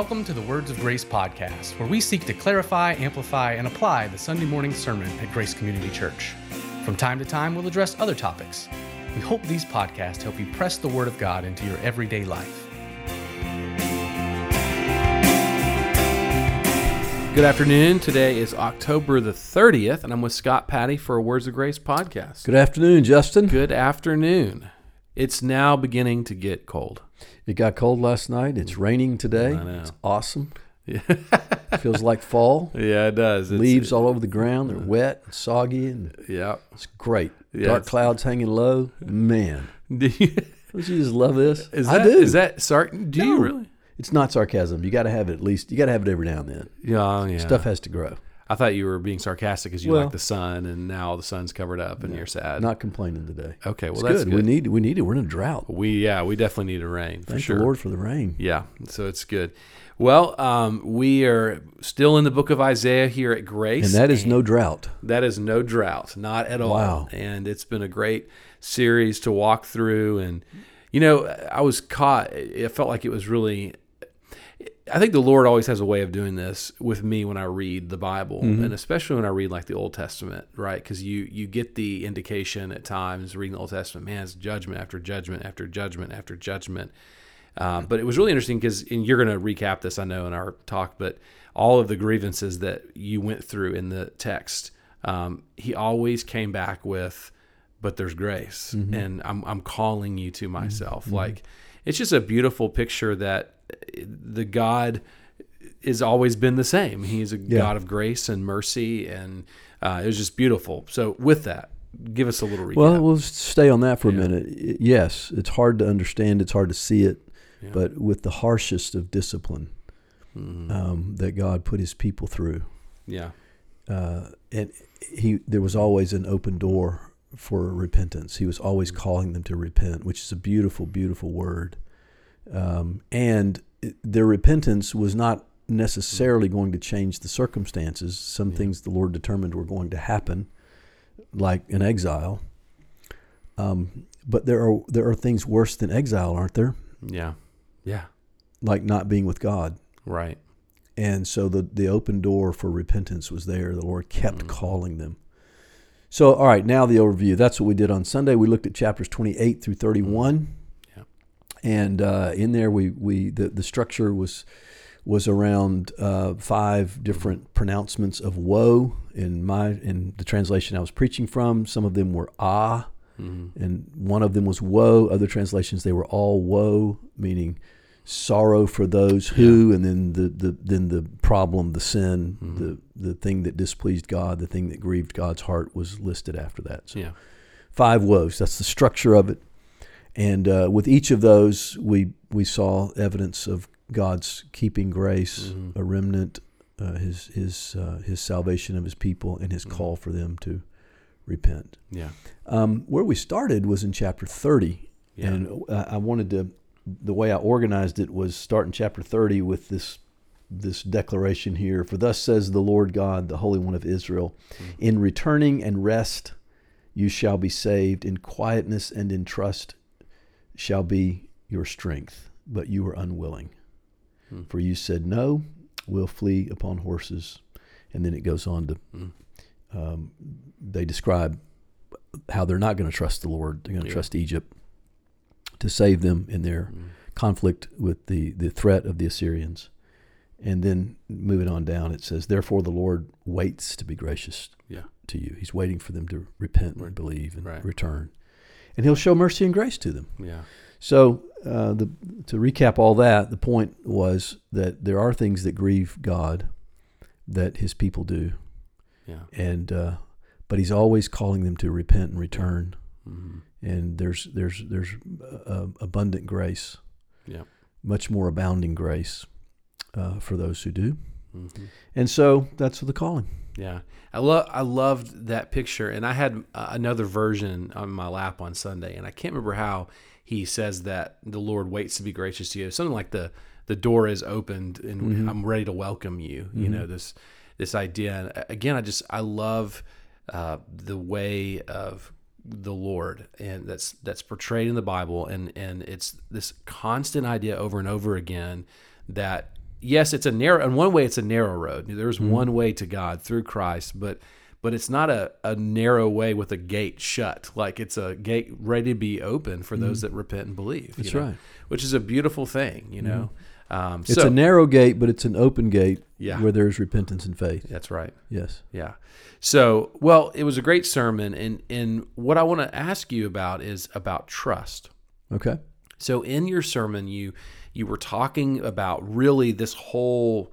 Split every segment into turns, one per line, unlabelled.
Welcome to the Words of Grace podcast, where we seek to clarify, amplify, and apply the Sunday morning sermon at Grace Community Church. From time to time, we'll address other topics. We hope these podcasts help you press the Word of God into your everyday life.
Good afternoon. Today is October the 30th, and I'm with Scott Patty for a Words of Grace podcast.
Good afternoon, Justin.
Good afternoon. It's now beginning to get cold.
It got cold last night. It's raining today. It's awesome. Yeah. Feels like fall.
Yeah, it does. It's,
Leaves all over the ground. They're wet and soggy, and
Yeah.
it's great.
Yeah,
Dark
it's-
clouds hanging low. Man,
Do you,
don't you just love this?
is
I
that,
do.
Is that sar- Do you really?
It's not sarcasm. You got to have it at least. You got to have it every now and then.
Yeah, oh, yeah.
Stuff has to grow.
I thought you were being sarcastic because you
Well-
like the sun, and now the sun's covered up, and you're sad.
Not complaining today.
okay, well
It's
that's
good.
good.
We need. We need it. We're in a drought.
We yeah, we definitely need a rain for
Thank
sure.
the Lord for the rain.
Yeah, so it's good. Well, um, we are still in the book of Isaiah here at Grace,
And that is no drought.
That is no drought, not at all.
Wow.
And it's been a great series to walk through. And, you know, I was caught, it felt like it was really. I think the Lord always has a way of doing this with me when I read the Bible, and especially when I read like the Old Testament, right? Because you you get the indication at times reading the Old Testament, man, it's judgment after judgment after judgment after judgment. Um, but it was really interesting because, and you're going to recap this, I know, in our talk, but all of the grievances that you went through in the text, um, he always came back with, but there's grace. And I'm, I'm calling you to myself. Like, it's just a beautiful picture that the God has always been the same. He's a God of grace and mercy. And uh, it was just beautiful. So, with that, give us a little recap.
Well, we'll stay on that for a minute. Yes, it's hard to understand. It's hard to see it, but with the harshest of discipline
Mm-hmm.
um, that God put His people through,
yeah.
uh, and He there was always an open door for repentance. He was
Mm-hmm.
always calling them to repent, which is a beautiful, beautiful word. Um, and their repentance was not necessarily going to change the circumstances. Some things the Lord determined were going to happen, like an exile. Um, but there are there are things worse than exile, aren't there?
Yeah. Yeah.
Like not being with God.
Right.
And so the the open door for repentance was there. The Lord kept calling them. So all right, now the overview. That's what we did on Sunday. We looked at chapters 28 through 31.
Yeah.
And uh, in there we we the, the structure was was around uh, five different pronouncements of woe in my in the translation I was preaching from. Some of them were ah, and one of them was woe. Other translations they were all woe, meaning sorrow for those who, and then the, the then the problem, the sin, the the thing that displeased God, the thing that grieved God's heart was listed after that. So
Yeah.
five woes. That's the structure of it. And uh, with each of those, we we saw evidence of God's keeping grace, a remnant, uh, his his uh, his salvation of his people, and his call for them to repent.
Yeah.
Um, where we started was in chapter thirty,
Yeah.
and uh, I wanted to. The way I organized it was start in chapter thirty with this this declaration here. For thus says the Lord God, the Holy One of Israel, in returning and rest you shall be saved. In quietness and in trust shall be your strength. But you were unwilling. Hmm. For you said, No, we'll flee upon horses. And then it goes on to, hmm. um, they describe how they're not going to trust the Lord. They're going to
Yeah.
trust Egypt to save them in their hmm. conflict with the, the threat of the Assyrians. And then moving on down, it says, Therefore the Lord waits to be gracious
Yeah.
to you. He's waiting for them to repent and believe and
Right.
return. And he'll show mercy and grace to them.
Yeah.
So, uh, the, to recap all that, the point was that there are things that grieve God that his people do.
Yeah.
And, uh, but he's always calling them to repent and return.
Mm-hmm.
And there's, there's, there's uh, abundant grace,
Yeah.
much more abounding grace uh, for those who do.
Mm-hmm.
And so that's the calling.
Yeah, I love I loved that picture, and I had uh, another version on my lap on Sunday, and I can't remember how he says that the Lord waits to be gracious to you. Something like the the door is opened and I'm ready to welcome you. You know this this idea. And uh, again, I just I love uh, the way of the Lord, and that's that's portrayed in the Bible, and and it's this constant idea over and over again that yes, it's a narrow. In one way, it's a narrow road. There's hmm. one way to God through Christ, but but it's not a, a narrow way with a gate shut. Like it's a gate ready to be open for those hmm. that repent and believe.
That's
you know,
right.
Which is a beautiful thing, you know. Hmm. Um,
It's
so,
a narrow gate, but it's an open gate
Yeah.
where there's repentance and faith.
that's right.
Yes.
Yeah. So, well, it was a great sermon, and and what I want to ask you about is about trust.
Okay.
So, in your sermon, you you were talking about really this whole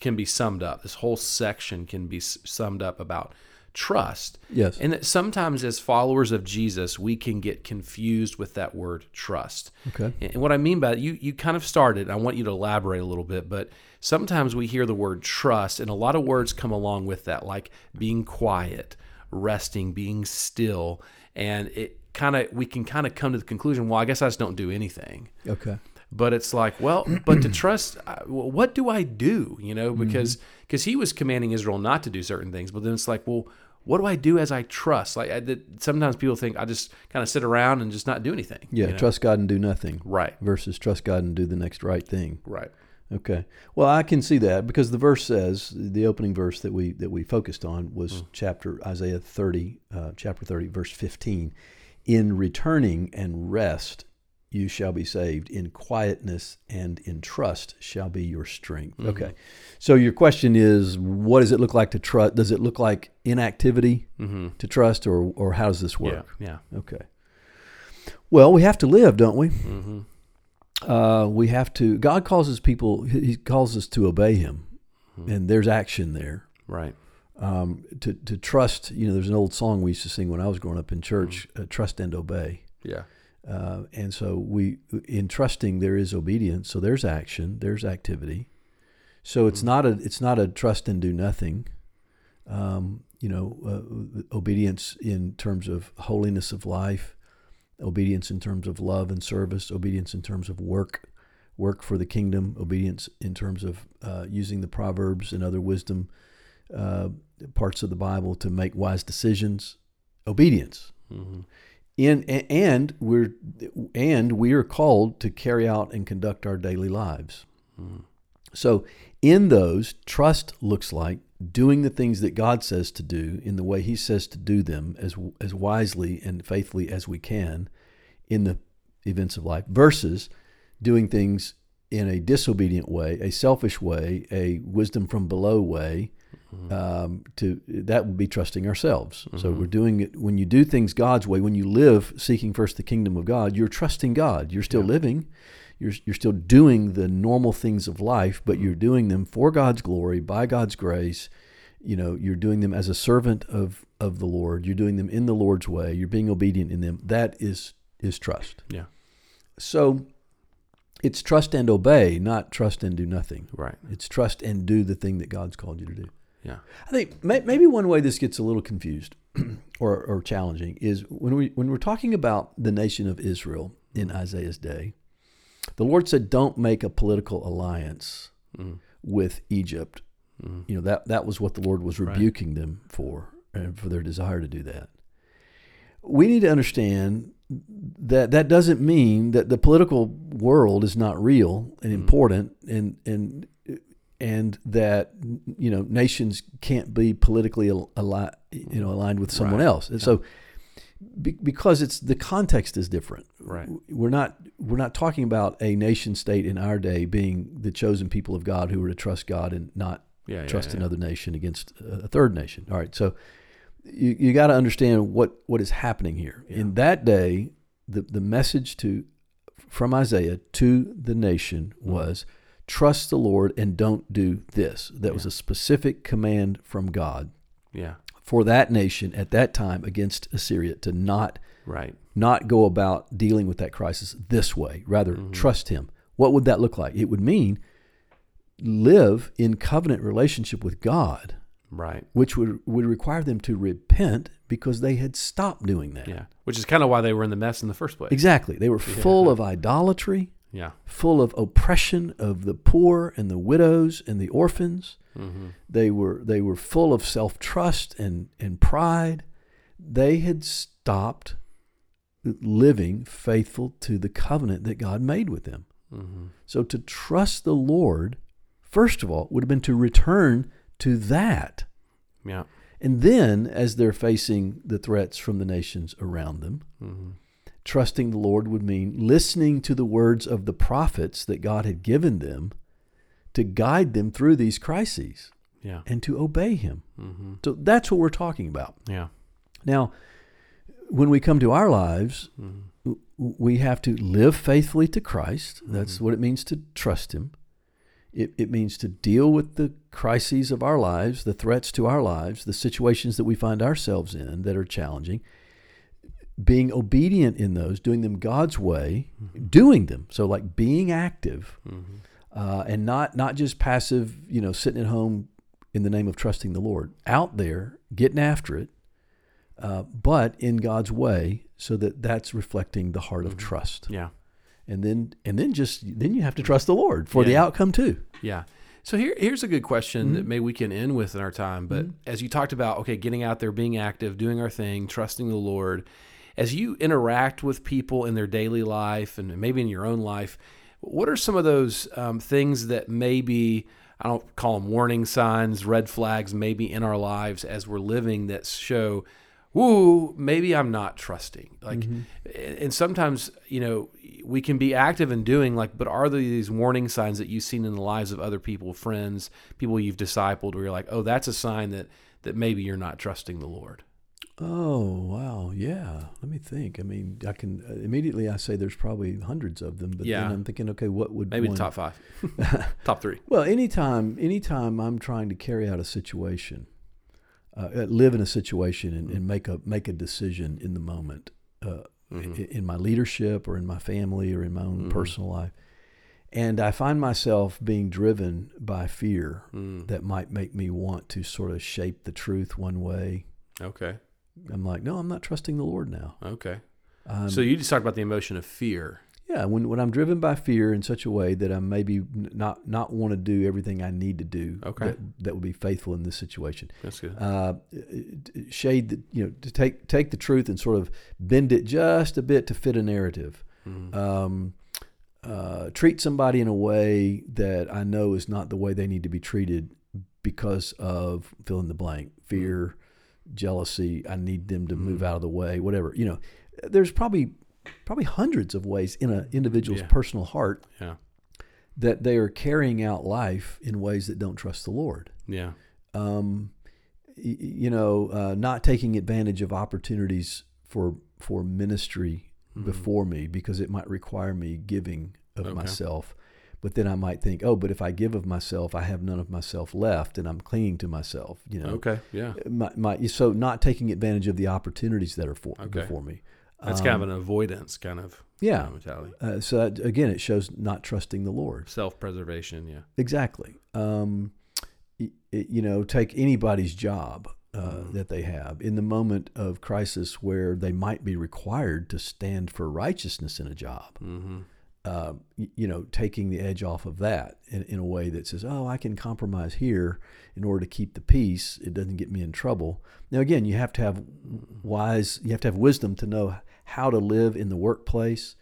can be summed up. This whole section can be summed up about trust.
Yes.
And that sometimes, as followers of Jesus, we can get confused with that word trust.
Okay.
And what I mean by that, you you kind of started. I want you to elaborate a little bit, but sometimes we hear the word trust, and a lot of words come along with that, like being quiet, resting, being still, and it kind of we can kind of come to the conclusion, well, I guess I just don't do anything.
Okay.
But it's like, well, but to trust, uh, what do I do? You know, mm-hmm. because because he was commanding Israel not to do certain things, but then it's like, well, what do I do as I trust? Like I, that sometimes people think I just kind of sit around and just not do anything.
Yeah.
you know?
Trust God and do nothing
Right.
versus trust God and do the next right thing.
Right.
Okay. Well, I can see that because the verse says the opening verse that we that we focused on was hmm. chapter Isaiah 30, uh, chapter 30, verse 15. In returning and rest you shall be saved. In quietness and in trust shall be your strength. Okay. So your question is, what does it look like to trust? Does it look like inactivity
Mm-hmm.
to trust, or or how does this work?
Yeah.
Okay. Well, we have to live, don't we?
Mm-hmm.
uh, we have to god calls his people he he calls us to obey him and there's action there
Right.
Um, to, to trust you know there's an old song we used to sing when i was growing up in church uh, trust and obey.
Yeah.
uh, and so we in trusting there is obedience so there's action there's activity. So it's not a it's not a trust and do nothing. Um, you know uh, obedience in terms of holiness of life obedience in terms of love and service obedience in terms of work work for the kingdom obedience in terms of uh, using the proverbs and other wisdom uh, parts of the bible to make wise decisions obedience
Mm-hmm.
in and we're and we are called to carry out and conduct our daily lives. So in those, trust looks like doing the things that God says to do in the way He says to do them as as wisely and faithfully as we can in the events of life, versus doing things in a disobedient way, a selfish way, a wisdom from below way. Um, to that would be trusting ourselves. So we're doing it when you do things God's way. When you live seeking first the kingdom of God, you're trusting God. You're still living. You're you're still doing the normal things of life, but you're doing them for God's glory, by God's grace. You know, you're doing them as a servant of of the Lord. You're doing them in the Lord's way. You're being obedient in them. That is is trust.
Yeah.
So it's trust and obey, not trust and do nothing.
Right.
It's trust and do the thing that God's called you to do.
Yeah.
I think may, maybe one way this gets a little confused or, or challenging is when we when we're talking about the nation of Israel in Isaiah's day, the Lord said, "Don't make a political alliance
Mm.
with Egypt."
Mm.
You know that that was what the Lord was rebuking them for, and for their desire to do that. We need to understand that that doesn't mean that the political world is not real and important, and and and that you know nations can't be politically al- ali- you know aligned with someone
Right.
else. And so be, because it's the context is different.
Right.
We're not we're not talking about a nation state in our day being the chosen people of God who are to trust God and not
Yeah. yeah,
trust
yeah.
another nation against a third nation. All right, so you, you got to understand what what is happening here. In that day, the the message to from Isaiah to the nation
Mm-hmm.
Trust the Lord and don't do this. That was a specific command from God
Yeah.
for that nation at that time against Assyria to not
Right.
not go about dealing with that crisis this way. Rather, mm-hmm. trust Him. What would that look like? It would mean live in covenant relationship with God,
Right.
which would, would require them to repent because they had stopped doing that.
Yeah. Which is kind of why they were in the mess in the first place.
Exactly. They were full of idolatry,
Yeah.
full of oppression of the poor and the widows and the orphans.
Mm-hmm.
They were they were full of self trust and, and pride. They had stopped living faithful to the covenant that God made with them.
Mm-hmm.
So to trust the Lord first of all would have been to return to that.
Yeah.
And then, as they're facing the threats from the nations around them,
Mm-hmm.
Trusting the Lord would mean listening to the words of the prophets that God had given them to guide them through these crises
Yeah.
and to obey Him.
Mm-hmm.
So that's what we're talking about.
Yeah.
Now, when we come to our lives,
Mm-hmm.
we have to live faithfully to Christ. That's
Mhm.
what it means to trust Him. It, it means to deal with the crises of our lives, the threats to our lives, the situations that we find ourselves in that are challenging. Being obedient in those, doing them God's way, doing them. So, like being active
Mm-hmm.
uh, and not not just passive, you know, sitting at home in the name of trusting the Lord. Out there, getting after it, uh, but in God's way, so that that's reflecting the heart of
Mhm.
trust.
Yeah.
And then and then just then you have to trust the Lord for the outcome too.
Yeah. So here, here's a good question that
Mhm.
maybe we can end with in our time. But
Mhm.
as you talked about, okay, getting out there, being active, doing our thing, trusting the Lord, as you interact with people in their daily life and maybe in your own life, what are some of those um, things that maybe I don't call them warning signs, red flags, maybe in our lives as we're living that show, woo, maybe I'm not trusting. Like,
Mm-hmm.
and sometimes you know we can be active in doing like, but are there these warning signs that you've seen in the lives of other people, friends, people you've discipled, where you're like, oh, that's a sign that that maybe you're not trusting the Lord.
Oh wow, yeah. Let me think. I mean, I can uh, immediately I say there's probably hundreds of them, but
Yeah.
then I'm thinking, okay, what would
Maybe
one-
top five, top three.
Well, anytime, anytime I'm trying to carry out a situation, uh, uh, live in a situation and, and make a make a decision in the moment, uh,
Mhm.
in my leadership or in my family or in my own
Mhm.
personal life, and I find myself being driven by fear
Mm.
that might make me want to sort of shape the truth one way.
Okay.
I'm like, no, I'm not trusting the Lord now.
Okay.
Um,
so you just talked about the emotion of fear.
Yeah, when when I'm driven by fear in such a way that I maybe not not want to do everything I need to do
Okay.
that, that would be faithful in this situation.
That's good.
Uh, shade the you know to take take the truth and sort of bend it just a bit to fit a narrative.
Mhm.
Um, uh, treat somebody in a way that I know is not the way they need to be treated because of fill in the blank fear, jealousy. I need them to move
Mhm.
out of the way. Whatever you know. There's probably probably hundreds of ways in an individual's
Yeah.
personal heart
yeah.
that they are carrying out life in ways that don't trust the Lord.
Yeah.
Um, you know, uh, not taking advantage of opportunities for for ministry
Mhm.
before me because it might require me giving of
Okay.
myself. But then I might think, oh, but if I give of myself, I have none of myself left, and I'm clinging to myself. You know,
Okay. Yeah.
my, my, so not taking advantage of the opportunities that are for
Okay.
before me.
That's kind of
Um,
an avoidance kind of
yeah.
uh, mentality.
Uh, so that, again, it shows not trusting the Lord.
Self preservation. Yeah.
Exactly. Um, y- y- you know, take anybody's job uh,
Mhm.
that they have in the moment of crisis where they might be required to stand for righteousness in a job.
Mm-hmm.
Uh, you know, taking the edge off of that in, in a way that says, "Oh, I can compromise here in order to keep the peace. It doesn't get me in trouble." Now, again, you have to have wise. You have to have wisdom to know how to live in the workplace,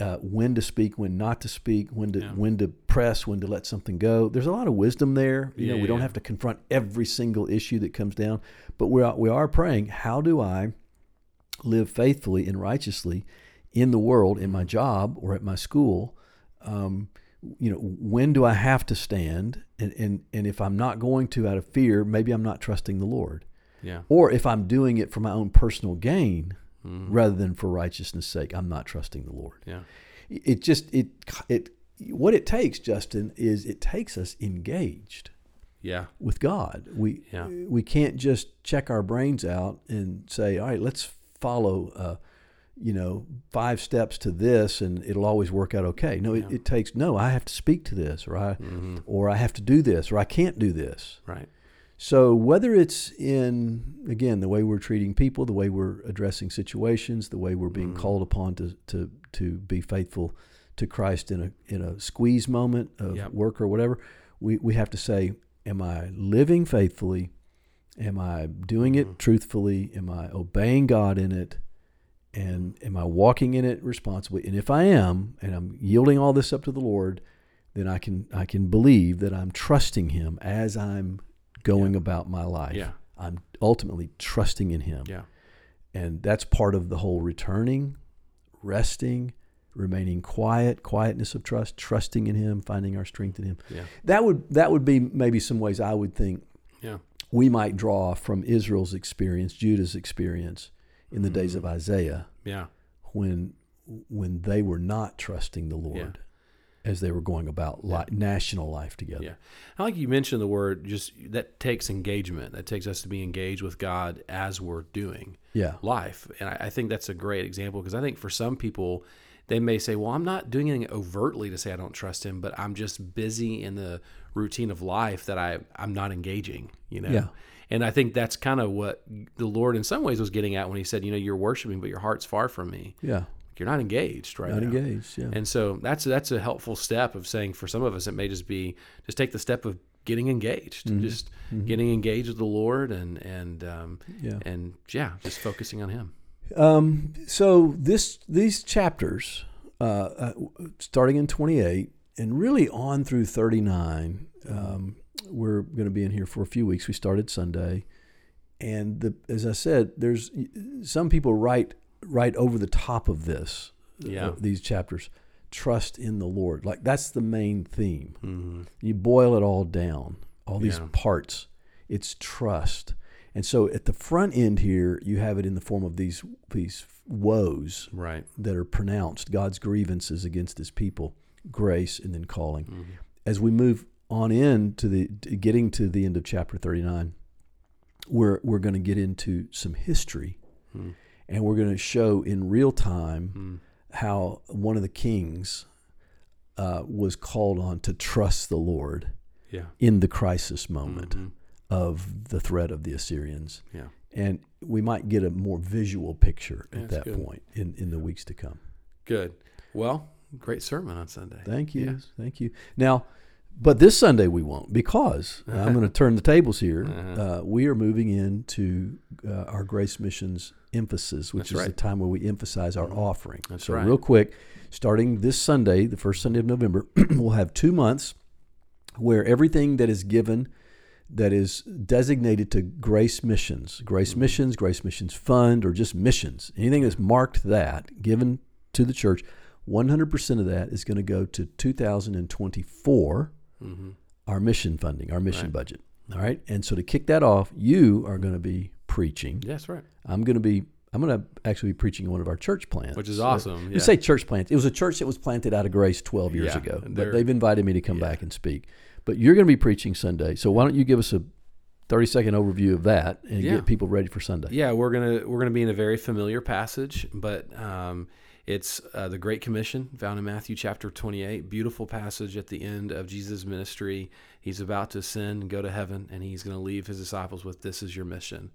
uh, when to speak, when not to speak, when to
Yeah.
when to press, when to let something go. There's a lot of wisdom there. You know,
Yeah,
we don't
yeah.
have to confront every single issue that comes down, but we are, we are praying. How do I live faithfully and righteously in the world, in my job or at my school? Um, you know, when do I have to stand? And, and and if I'm not going to out of fear, maybe I'm not trusting the Lord.
Yeah.
Or if I'm doing it for my own personal gain
Mhm.
rather than for righteousness' sake, I'm not trusting the Lord.
Yeah.
It just it it what it takes, Justin, is it takes us engaged
Yeah.
with God. We
Yeah.
we can't just check our brains out and say, all right, let's follow, uh, you know, five steps to this, and it'll always work out okay. No,
Yeah.
it, it takes no. I have to speak to this, or I
Mm-hmm.
or I have to do this, or I can't do this.
Right.
So whether it's in again the way we're treating people, the way we're addressing situations, the way we're being
Mhm.
called upon to to to be faithful to Christ in a in a squeeze moment of
Yep.
work or whatever, we we have to say, am I living faithfully? Am I doing it
Mhm.
truthfully? Am I obeying God in it? And am I walking in it responsibly? And if I am, and I'm yielding all this up to the Lord, then I can I can believe that I'm trusting Him as I'm going
Yeah.
about my life.
Yeah.
I'm ultimately trusting in Him,
Yeah.
and that's part of the whole returning, resting, remaining quiet, quietness of trust, trusting in Him, finding our strength in Him.
Yeah.
That would that would be maybe some ways I would think
Yeah.
we might draw from Israel's experience, Judah's experience in the days
Mm-hmm.
of Isaiah
Yeah.
when when they were not trusting the Lord as they were going about li- national life together.
Yeah. I like you mentioned the word just that takes engagement. That takes us to be engaged with God as we're doing
Yeah.
life. And I, I think that's a great example because I think for some people, they may say, well, I'm not doing anything overtly to say I don't trust him, but I'm just busy in the routine of life that I, I'm not engaging, you know?
Yeah.
And I think that's kind of what the Lord in some ways was getting at when he said, you know, you're worshiping, but your heart's far from me.
Yeah.
You're not engaged right
Not
now.
engaged. Yeah.
And so that's that's a helpful step of saying for some of us it may just be just take the step of getting engaged,
Mm-hmm.
just getting engaged with the Lord and and um,
Yeah.
and yeah, just focusing on Him.
Um, so this these chapters, uh, uh, starting in 28 and really on through 39, um, we're going to be in here for a few weeks. We started Sunday, and the, as I said, there's some people write right over the top of this,
Yeah.
uh, these chapters. Trust in the Lord, like that's the main theme.
Mm-hmm.
You boil it all down, all these
Yeah.
parts. It's trust. And so at the front end here, you have it in the form of these these woes
Right.
that are pronounced, God's grievances against his people, grace and then calling.
Mm-hmm.
As we move on in to the to getting to the end of chapter 39, we're we're going to get into some history
Hmm.
and we're going to show in real time
Mm.
how one of the kings uh, was called on to trust the Lord
Yeah.
in the crisis moment
Mhm.
Of the threat of the Assyrians.
Yeah.
And we might get a more visual picture at
that's
that
good.
point in, in the weeks to come.
Good. Well, great sermon on Sunday.
Thank you. Thank you. Now, but this Sunday we won't because I'm going to turn the tables here.
Uh-huh.
Uh, we are moving into uh, our Grace Missions emphasis, which
That's
is the
right. Mm-hmm.
time where we emphasize our offering.
That's
so,
right.
real quick, starting this Sunday, the first Sunday of November, we'll have two months where everything that is given that is designated to Grace Missions, Grace
Mm-hmm.
Missions, Grace Missions Fund, or just missions, anything that's marked that, given to the church, 100% of that is going to go to 2024,
Mm-hmm.
our mission funding, our mission
Right.
budget. All right. And so to kick that off, you are going to be preaching.
Yes, right.
I'm going to be. I'm going to actually be preaching in one of our church plants,
Which is awesome.
We
Yeah.
say church plants. It was a church that was planted out of grace 12 years
Yeah,
ago, but they've invited me to come
yeah.
back and speak. But you're going to be preaching Sunday, so why don't you give us a 30 second overview of that and
Yeah.
get people ready for Sunday?
Yeah, we're gonna we're gonna be in a very familiar passage, but um, it's uh, the Great Commission found in Matthew chapter 28. Beautiful passage at the end of Jesus' ministry. He's about to ascend and go to heaven, and he's going to leave his disciples with "This is your mission,"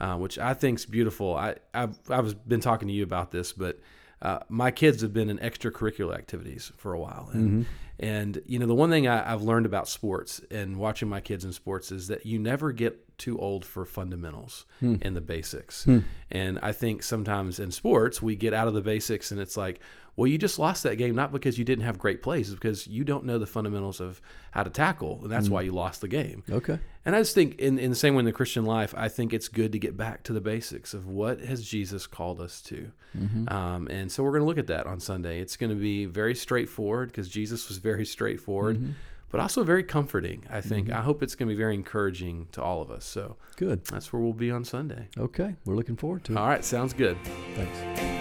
uh, which I think's beautiful. I I've, I've been talking to you about this, but uh, my kids have been in extracurricular activities for a while, and mm-hmm. and you know the one thing I, I've learned about sports and watching my kids in sports is that you never get too old for fundamentals hmm. and the basics. Hmm. And I think sometimes in sports we get out of the basics and it's like, well, you just lost that game not because you didn't have great plays, it's because you don't know the fundamentals of how to tackle, and that's why mm. you lost the game.
Okay.
And I just think, in, in the same way in the Christian life, I think it's good to get back to the basics of what has Jesus called us to. Mm-hmm. Um, and so we're going to look at that on Sunday. It's going to be very straightforward because Jesus was very straightforward, mm-hmm. but also very comforting. I think. Mm-hmm. I hope it's going to be very encouraging to all of us. So
Good.
that's where we'll be on Sunday.
Okay. We're looking forward to it.
All right, sounds good.
Thanks.